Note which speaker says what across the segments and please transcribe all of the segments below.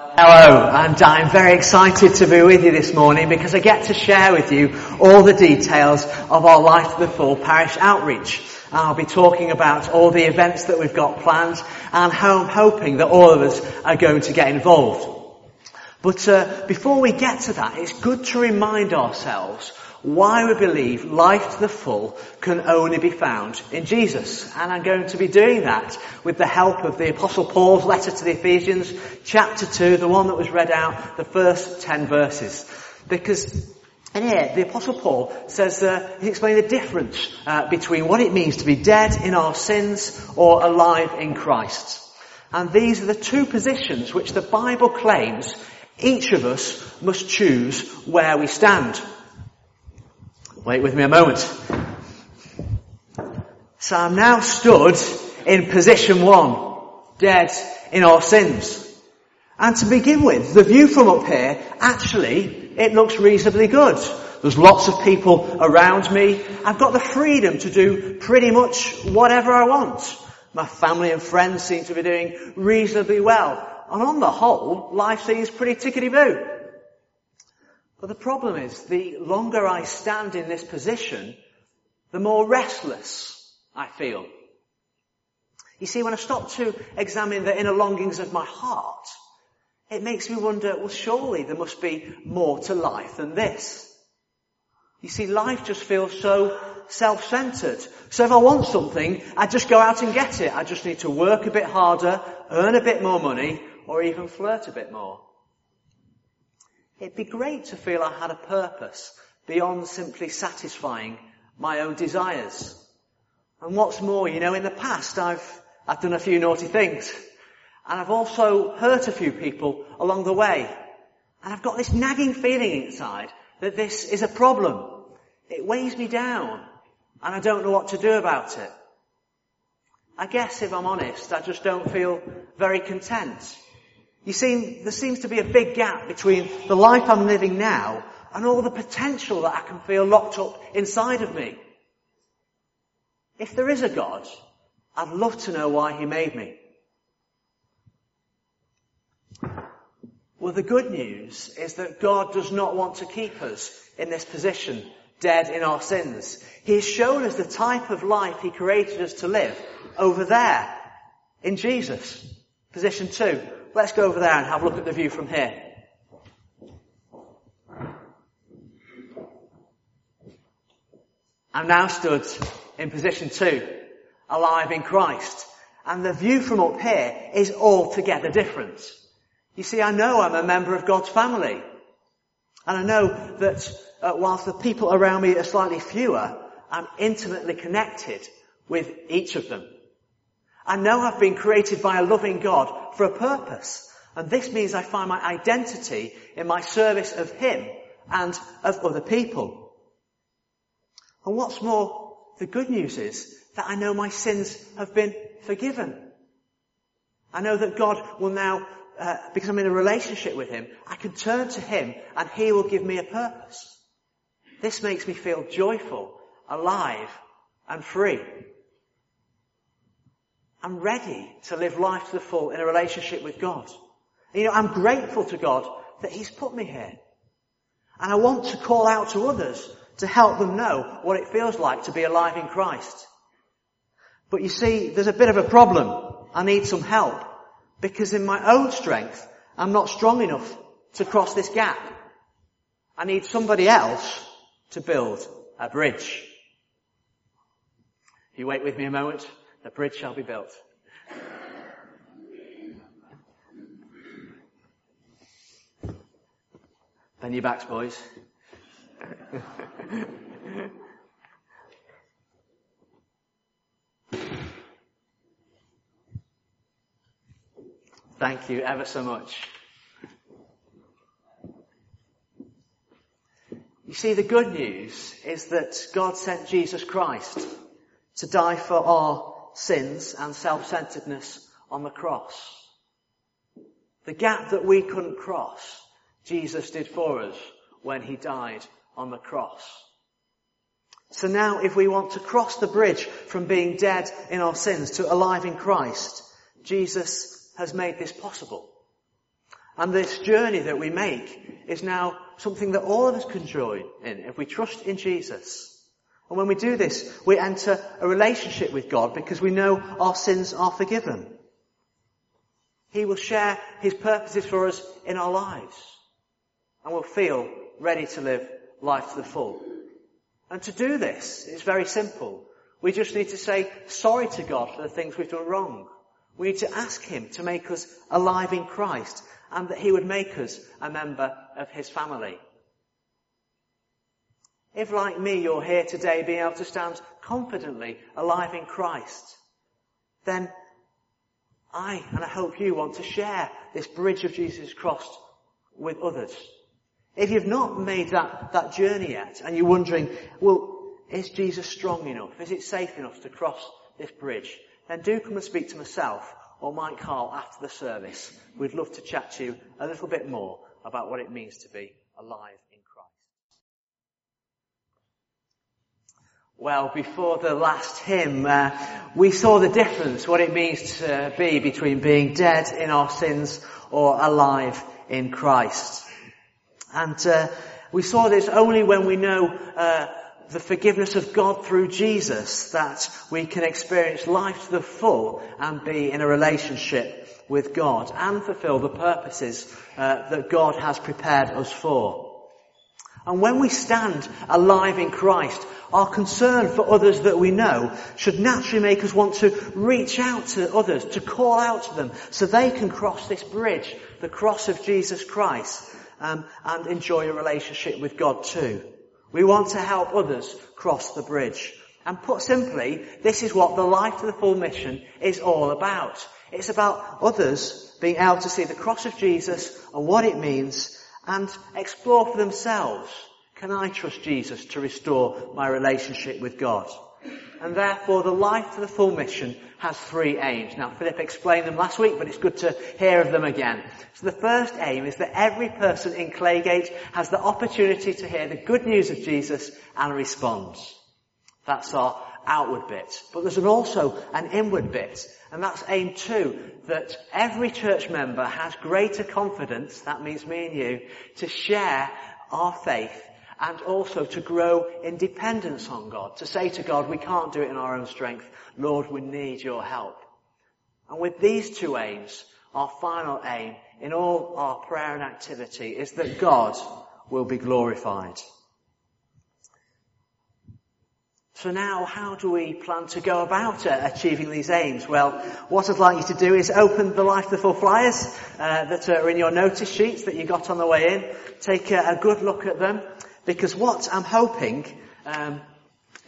Speaker 1: Hello, and I'm very excited to be with you this morning because I get to share with you all the details of our Life Full parish outreach. I'll be talking about all the events that we've got planned and how I'm hoping that all of us are going to get involved. But uh, before we get to that, it's good to remind ourselves why we believe life to the full can only be found in Jesus. And I'm going to be doing that with the help of the Apostle Paul's letter to the Ephesians, chapter 2, the one that was read out, the first 10 verses. Because in here, the Apostle Paul says, uh, he's explaining the difference uh, between what it means to be dead in our sins or alive in Christ. And these are the two positions which the Bible claims each of us must choose where we stand. Wait with me a moment. So I'm now stood in position one, dead in our sins. And to begin with, the view from up here, actually, it looks reasonably good. There's lots of people around me. I've got the freedom to do pretty much whatever I want. My family and friends seem to be doing reasonably well. And on the whole, life seems pretty tickety-boo. But the problem is, the longer I stand in this position, the more restless I feel. You see, when I stop to examine the inner longings of my heart, it makes me wonder, well surely there must be more to life than this. You see, life just feels so self-centered. So if I want something, I just go out and get it. I just need to work a bit harder, earn a bit more money, or even flirt a bit more. It'd be great to feel I had a purpose beyond simply satisfying my own desires. And what's more, you know, in the past I've, I've done a few naughty things. And I've also hurt a few people along the way. And I've got this nagging feeling inside that this is a problem. It weighs me down. And I don't know what to do about it. I guess if I'm honest, I just don't feel very content. You see, there seems to be a big gap between the life I'm living now and all the potential that I can feel locked up inside of me. If there is a God, I'd love to know why He made me. Well, the good news is that God does not want to keep us in this position, dead in our sins. He has shown us the type of life He created us to live over there in Jesus. Position two. Let's go over there and have a look at the view from here. I'm now stood in position two, alive in Christ. And the view from up here is altogether different. You see, I know I'm a member of God's family. And I know that uh, whilst the people around me are slightly fewer, I'm intimately connected with each of them. I know I've been created by a loving God for a purpose. And this means I find my identity in my service of Him and of other people. And what's more, the good news is that I know my sins have been forgiven. I know that God will now, uh, because I'm in a relationship with Him, I can turn to Him and He will give me a purpose. This makes me feel joyful, alive, and free. I'm ready to live life to the full in a relationship with God. You know, I'm grateful to God that He's put me here. And I want to call out to others to help them know what it feels like to be alive in Christ. But you see, there's a bit of a problem. I need some help. Because in my own strength, I'm not strong enough to cross this gap. I need somebody else to build a bridge. You wait with me a moment, the bridge shall be built. Bend your backs, boys. Thank you ever so much. You see, the good news is that God sent Jesus Christ to die for our sins and self-centeredness on the cross. The gap that we couldn't cross, Jesus did for us when he died on the cross. So now if we want to cross the bridge from being dead in our sins to alive in Christ, Jesus has made this possible. And this journey that we make is now something that all of us can join in if we trust in Jesus. And when we do this, we enter a relationship with God because we know our sins are forgiven. He will share His purposes for us in our lives. And we'll feel ready to live life to the full. And to do this, it's very simple. We just need to say sorry to God for the things we've done wrong. We need to ask Him to make us alive in Christ and that He would make us a member of His family. If like me you're here today being able to stand confidently alive in Christ, then I, and I hope you want to share this bridge of Jesus' cross with others. If you've not made that, that journey yet and you're wondering, well, is Jesus strong enough? Is it safe enough to cross this bridge? Then do come and speak to myself or Mike Carl after the service. We'd love to chat to you a little bit more about what it means to be alive in Christ. Well, before the last hymn, uh, we saw the difference, what it means to be between being dead in our sins or alive in Christ. And uh, we saw this only when we know uh, the forgiveness of God through Jesus that we can experience life to the full and be in a relationship with God and fulfill the purposes uh, that God has prepared us for. And when we stand alive in Christ, our concern for others that we know should naturally make us want to reach out to others, to call out to them, so they can cross this bridge, the cross of Jesus Christ, um, and enjoy a relationship with God too. We want to help others cross the bridge. And put simply, this is what the life to the full mission is all about. It's about others being able to see the cross of Jesus and what it means and explore for themselves, can I trust Jesus to restore my relationship with God? And therefore the life to the full mission has three aims. Now Philip explained them last week, but it's good to hear of them again. So the first aim is that every person in Claygate has the opportunity to hear the good news of Jesus and responds. That's our outward bit. But there's an also an inward bit. And that's aim two, that every church member has greater confidence, that means me and you, to share our faith and also to grow in dependence on God. To say to God, we can't do it in our own strength. Lord, we need your help. And with these two aims, our final aim in all our prayer and activity is that God will be glorified. So now, how do we plan to go about uh, achieving these aims? Well, what I'd like you to do is open the Life Full flyers uh, that are in your notice sheets that you got on the way in. Take a, a good look at them, because what I'm hoping um,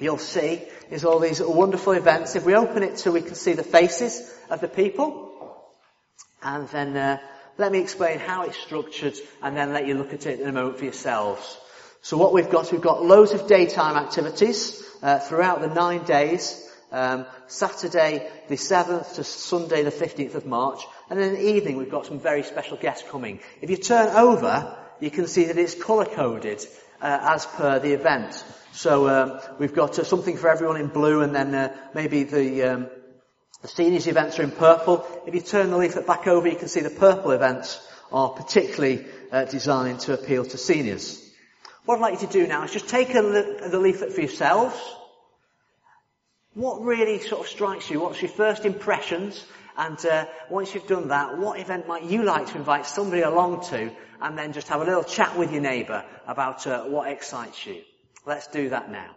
Speaker 1: you'll see is all these wonderful events. If we open it so we can see the faces of the people, and then uh, let me explain how it's structured, and then let you look at it in a moment for yourselves. So what we've got, we've got loads of daytime activities uh, throughout the nine days. Um, Saturday the 7th to Sunday the 15th of March. And then in the evening we've got some very special guests coming. If you turn over, you can see that it's colour coded uh, as per the event. So um, we've got uh, something for everyone in blue and then uh, maybe the, um, the seniors events are in purple. If you turn the leaflet back over, you can see the purple events are particularly uh, designed to appeal to seniors. What I'd like you to do now is just take a the leaflet for yourselves. What really sort of strikes you? What's your first impressions? And uh, once you've done that, what event might you like to invite somebody along to? And then just have a little chat with your neighbour about uh, what excites you. Let's do that now.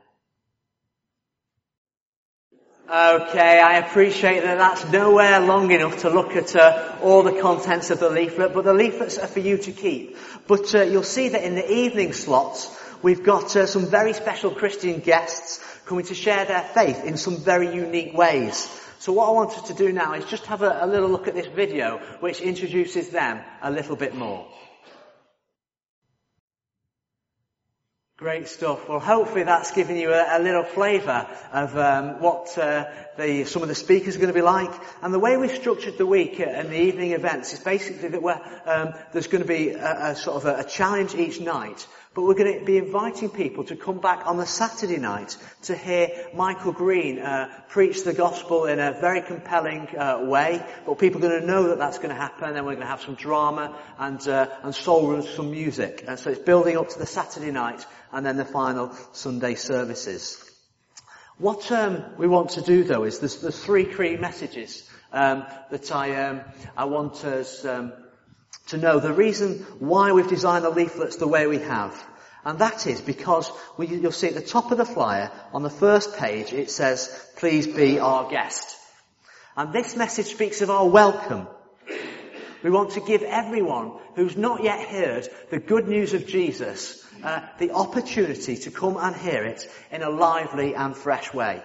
Speaker 1: Okay, I appreciate that that's nowhere long enough to look at uh, all the contents of the leaflet, but the leaflets are for you to keep. But uh, you'll see that in the evening slots, we've got uh, some very special Christian guests coming to share their faith in some very unique ways. So what I wanted to do now is just have a, a little look at this video, which introduces them a little bit more. Great stuff. Well, hopefully that's given you a, a little flavour of um, what uh, the, some of the speakers are going to be like. And the way we've structured the week and the evening events is basically that um, there's going to be a, a sort of a, a, challenge each night But we're going to be inviting people to come back on the Saturday night to hear Michael Green uh, preach the gospel in a very compelling uh, way. But people are going to know that that's going to happen. And then we're going to have some drama and uh, and soul and some music. And so it's building up to the Saturday night and then the final Sunday services. What um, we want to do though is there's, there's three key messages um, that I um, I want us um, to know the reason why we've designed the leaflets the way we have. And that is because we, you'll see at the top of the flyer, on the first page, it says, please be our guest. And this message speaks of our welcome. We want to give everyone who's not yet heard the good news of Jesus uh, the opportunity to come and hear it in a lively and fresh way.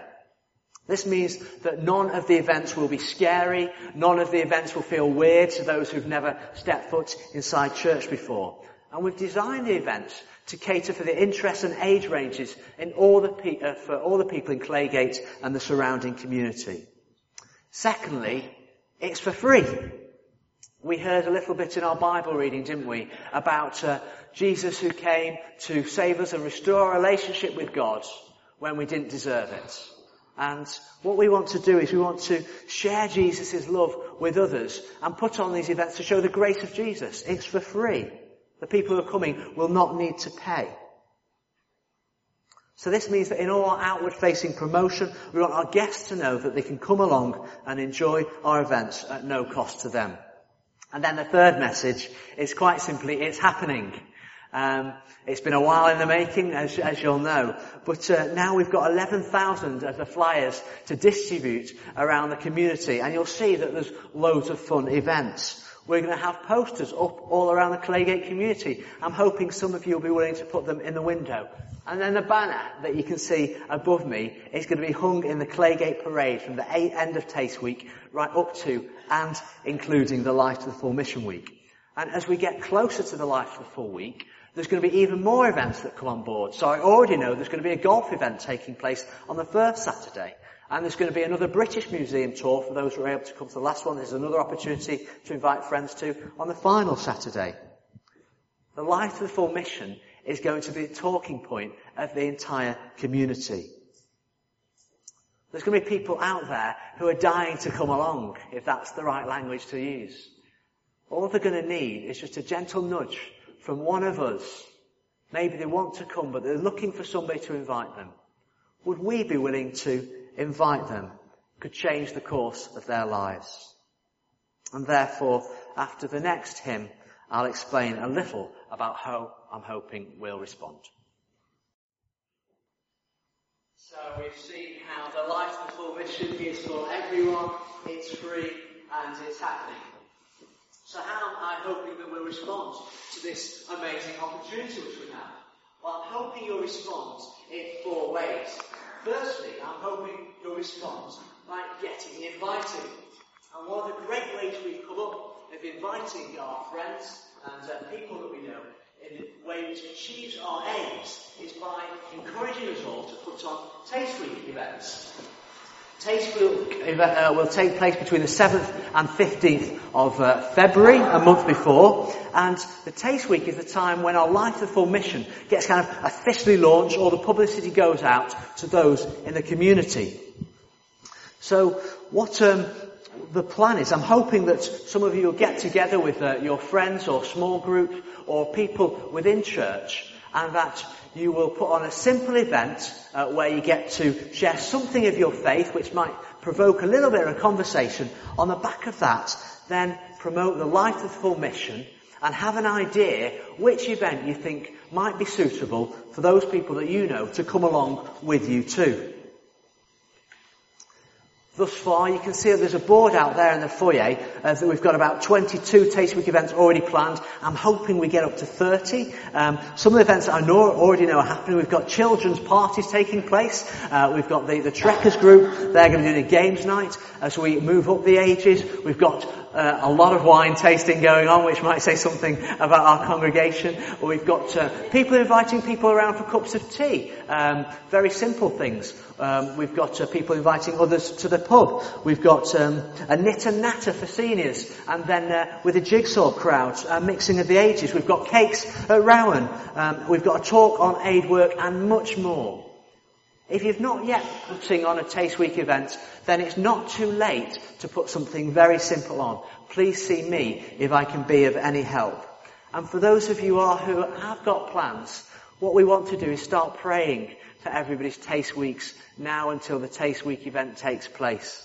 Speaker 1: This means that none of the events will be scary, none of the events will feel weird to those who've never stepped foot inside church before. And we've designed the events to cater for the interests and age ranges in all the pe- uh, for all the people in Claygate and the surrounding community. Secondly, it's for free. We heard a little bit in our Bible reading, didn't we, about uh, Jesus who came to save us and restore our relationship with God when we didn't deserve it. And what we want to do is we want to share Jesus' love with others and put on these events to show the grace of Jesus. It's for free. The people who are coming will not need to pay. So this means that in all our outward facing promotion, we want our guests to know that they can come along and enjoy our events at no cost to them. And then the third message is quite simply, it's happening. Um, it's been a while in the making, as, as you'll know, but uh, now we've got 11,000 of the flyers to distribute around the community, and you'll see that there's loads of fun events. We're going to have posters up all around the Claygate community. I'm hoping some of you will be willing to put them in the window. And then the banner that you can see above me is going to be hung in the Claygate parade from the end of Taste Week right up to and including the Life to the Full Mission Week. And as we get closer to the Life to the Full Week, there's going to be even more events that come on board. So I already know there's going to be a golf event taking place on the first Saturday. And there's going to be another British Museum tour for those who are able to come to the last one. There's another opportunity to invite friends to on the final Saturday. The Life of the Full Mission is going to be a talking point of the entire community. There's going to be people out there who are dying to come along, if that's the right language to use. All they're going to need is just a gentle nudge from one of us. Maybe they want to come, but they're looking for somebody to invite them. Would we be willing to invite them? Could change the course of their lives. And therefore, after the next hymn, I'll explain a little about how I'm hoping we'll respond. So we've seen how the life before mission is for everyone, it's free, and it's happening. So how am I hoping that we'll respond to this amazing opportunity which we have? Well, I'm hoping you'll respond in four ways. Firstly, I'm hoping you'll respond by getting invited. And one of the great ways we've come up of inviting our friends and uh, people that we know in a way which achieves our aims is by encouraging us all to put on Taste Week events. Taste will, uh, will take place between the 7th and 15th of uh, February, a month before. And the Taste Week is the time when our Life the Full mission gets kind of officially launched or the publicity goes out to those in the community. So what um, the plan is, I'm hoping that some of you will get together with uh, your friends or small group or people within church and that you will put on a simple event uh, where you get to share something of your faith, which might provoke a little bit of a conversation. On the back of that, then promote the life of full mission and have an idea which event you think might be suitable for those people that you know to come along with you too. Thus far, you can see there's a board out there in the foyer uh, that we've got about 22 Taste Week events already planned. I'm hoping we get up to 30. Um, some of the events I know, already know are happening. We've got children's parties taking place. Uh, we've got the, the Trekkers group. They're going to do a games night as we move up the ages. We've got uh, a lot of wine tasting going on, which might say something about our congregation. We've got uh, people inviting people around for cups of tea. Um, very simple things. Um, we've got uh, people inviting others to the pub. We've got um, a knit and natter for seniors, and then uh, with a jigsaw crowd, uh, mixing of the ages. We've got cakes at Rowan. Um, we've got a talk on aid work and much more. If you've not yet putting on a Taste Week event, then it's not too late to put something very simple on. Please see me if I can be of any help. And for those of you who have got plans, what we want to do is start praying for everybody's Taste Weeks now until the Taste Week event takes place.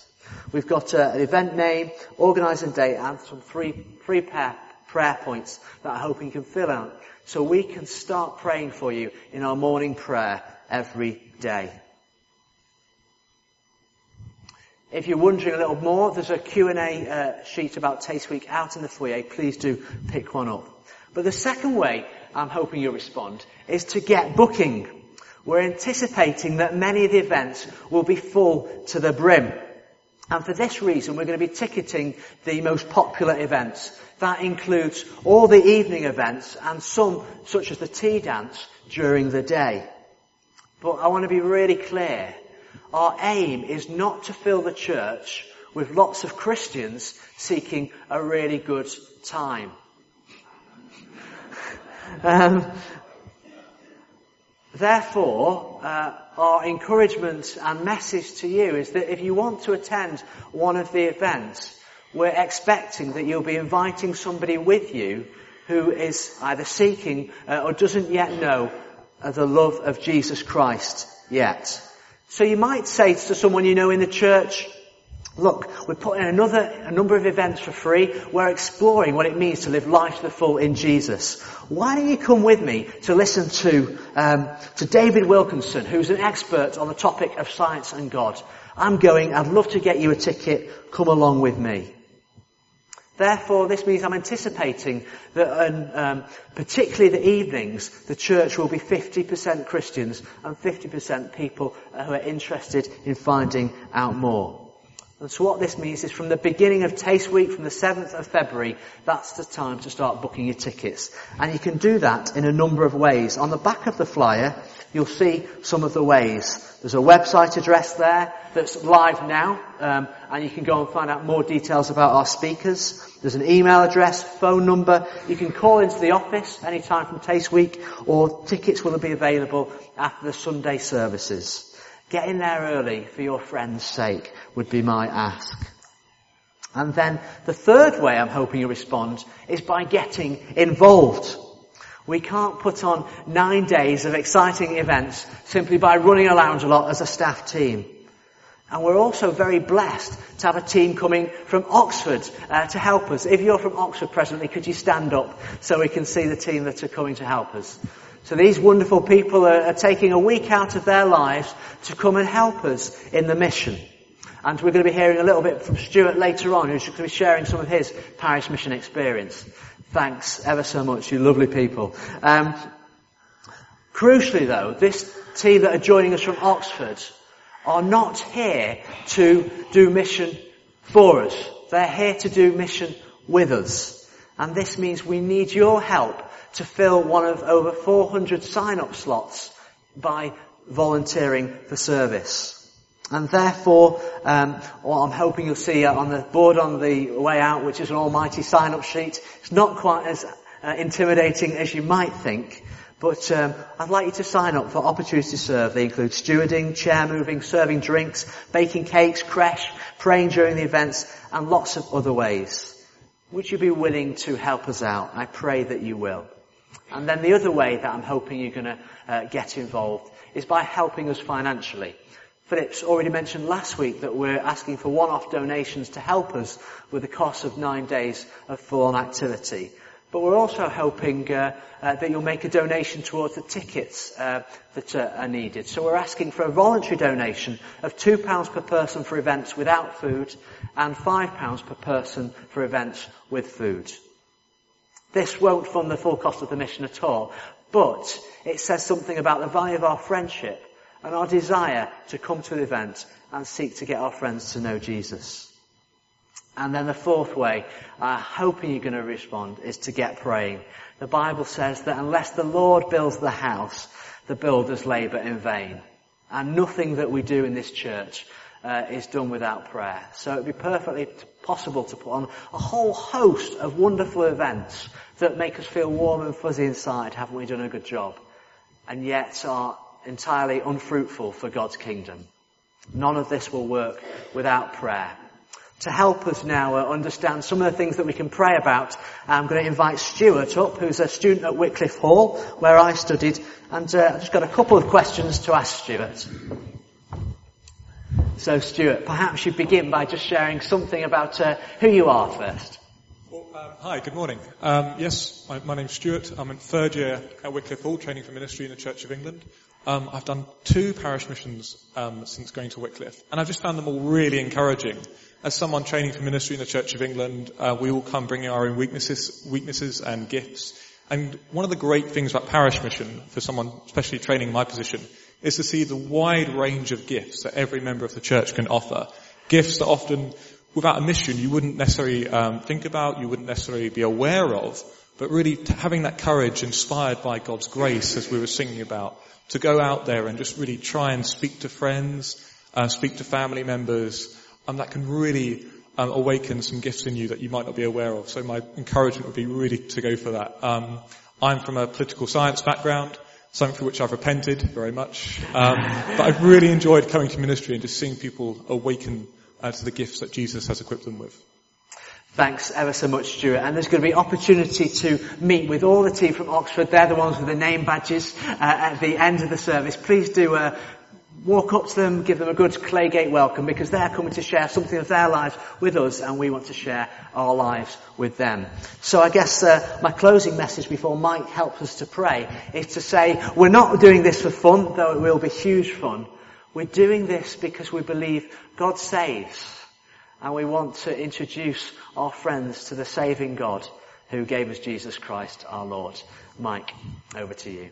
Speaker 1: We've got uh, an event name, organising date, and some three, prayer points that I hope you can fill out so we can start praying for you in our morning prayer every If you're wondering a little more, there's a Q&A uh, sheet about Taste Week out in the foyer. Please do pick one up. But the second way I'm hoping you'll respond is to get booking. We're anticipating that many of the events will be full to the brim. And for this reason, we're going to be ticketing the most popular events. That includes all the evening events and some, such as the tea dance, during the day. But I want to be really clear. Our aim is not to fill the church with lots of Christians seeking a really good time. um, Therefore, uh, our encouragement and message to you is that if you want to attend one of the events, we're expecting that you'll be inviting somebody with you who is either seeking uh, or doesn't yet know the love of Jesus Christ yet. So you might say to someone you know in the church, Look, we're putting another, a number of events for free. We're exploring what it means to live life to the full in Jesus. Why don't you come with me to listen to, um, to David Wilkinson, who's an expert on the topic of science and God. I'm going, I'd love to get you a ticket. Come along with me. Therefore, this means I'm anticipating that, um, particularly the evenings, the church will be 50% Christians and 50% people who are interested in finding out more. And so what this means is from the beginning of Taste Week, from the 7th of February, that's the time to start booking your tickets. And you can do that in a number of ways. On the back of the flyer, you'll see some of the ways. There's a website address there that's live now, um, and you can go and find out more details about our speakers. There's an email address, phone number. You can call into the office anytime from Taste Week, or tickets will be available after the Sunday services. Get in there early for your friend's sake would be my ask. And then the third way I'm hoping you respond is by getting involved. We can't put on nine days of exciting events simply by running around a lot as a staff team. And we're also very blessed to have a team coming from Oxford uh, to help us. If you're from Oxford presently, could you stand up so we can see the team that are coming to help us? So these wonderful people are, are taking a week out of their lives to come and help us in the mission. And we're going to be hearing a little bit from Stuart later on, who's going to be sharing some of his parish mission experience. Thanks ever so much, you lovely people. Um, crucially though, this team that are joining us from Oxford are not here to do mission for us. They're here to do mission with us. And this means we need your help to fill one of over 400 sign-up slots by volunteering for service. And therefore, um, what I'm hoping you'll see on the board on the way out, which is an almighty sign-up sheet, it's not quite as uh, intimidating as you might think. But um, I'd like you to sign up for opportunities to serve. They include stewarding, chair moving, serving drinks, baking cakes, creche, praying during the events, and lots of other ways. Would you be willing to help us out? I pray that you will. And then the other way that I'm hoping you're going to uh, get involved is by helping us financially. Philip's already mentioned last week that we're asking for one-off donations to help us with the cost of nine days of full-on activity. But we're also hoping uh, uh, that you'll make a donation towards the tickets uh, that are needed. So we're asking for a voluntary donation of £2 per person for events without food and £5 per person for events with food. This won't fund the full cost of the mission at all, but it says something about the value of our friendship and our desire to come to the event and seek to get our friends to know Jesus. And then the fourth way, uh, hoping you're going to respond, is to get praying. The Bible says that unless the Lord builds the house, the builders labour in vain. And nothing that we do in this church uh, is done without prayer. So it'd be perfectly possible to put on a whole host of wonderful events that make us feel warm and fuzzy inside. Haven't we done a good job? And yet are entirely unfruitful for God's kingdom. None of this will work without prayer. To help us now uh, understand some of the things that we can pray about, I'm going to invite Stuart up, who's a student at Wycliffe Hall, where I studied, and uh, I've just got a couple of questions to ask Stuart. So Stuart, perhaps you begin by just sharing something about uh, who you are first.
Speaker 2: Um, hi, good morning. Um, yes, my, my, name's Stuart. I'm in third year at Wycliffe Hall, training for ministry in the Church of England. Um, I've done two parish missions um, since going to Wycliffe, and I've just found them all really encouraging. As someone training for ministry in the Church of England, uh, we all come bringing our own weaknesses, weaknesses and gifts. And one of the great things about parish mission for someone, especially training my position, is to see the wide range of gifts that every member of the church can offer. Gifts that often, without a mission, you wouldn't necessarily um, think about, you wouldn't necessarily be aware of, but really having that courage inspired by God's grace, as we were singing about, to go out there and just really try and speak to friends, uh, speak to family members, and that can really um, awaken some gifts in you that you might not be aware of. So my encouragement would be really to go for that. Um, I'm from a political science background, something for which I've repented very much. Um, but I've really enjoyed coming to ministry and just seeing people awaken uh, to the gifts that Jesus has equipped them with.
Speaker 1: Thanks ever so much, Stuart. And there's going to be opportunity to meet with all the team from Oxford. They're the ones with the name badges uh, at the end of the service. Please do uh, walk up to them, give them a good Claygate welcome because they're coming to share something of their lives with us and we want to share our lives with them. So I guess uh, my closing message before Mike helps us to pray is to say we're not doing this for fun, though it will be huge fun. We're doing this because we believe God saves and we want to introduce our friends to the saving God who gave us Jesus Christ our Lord. Mike, over to you.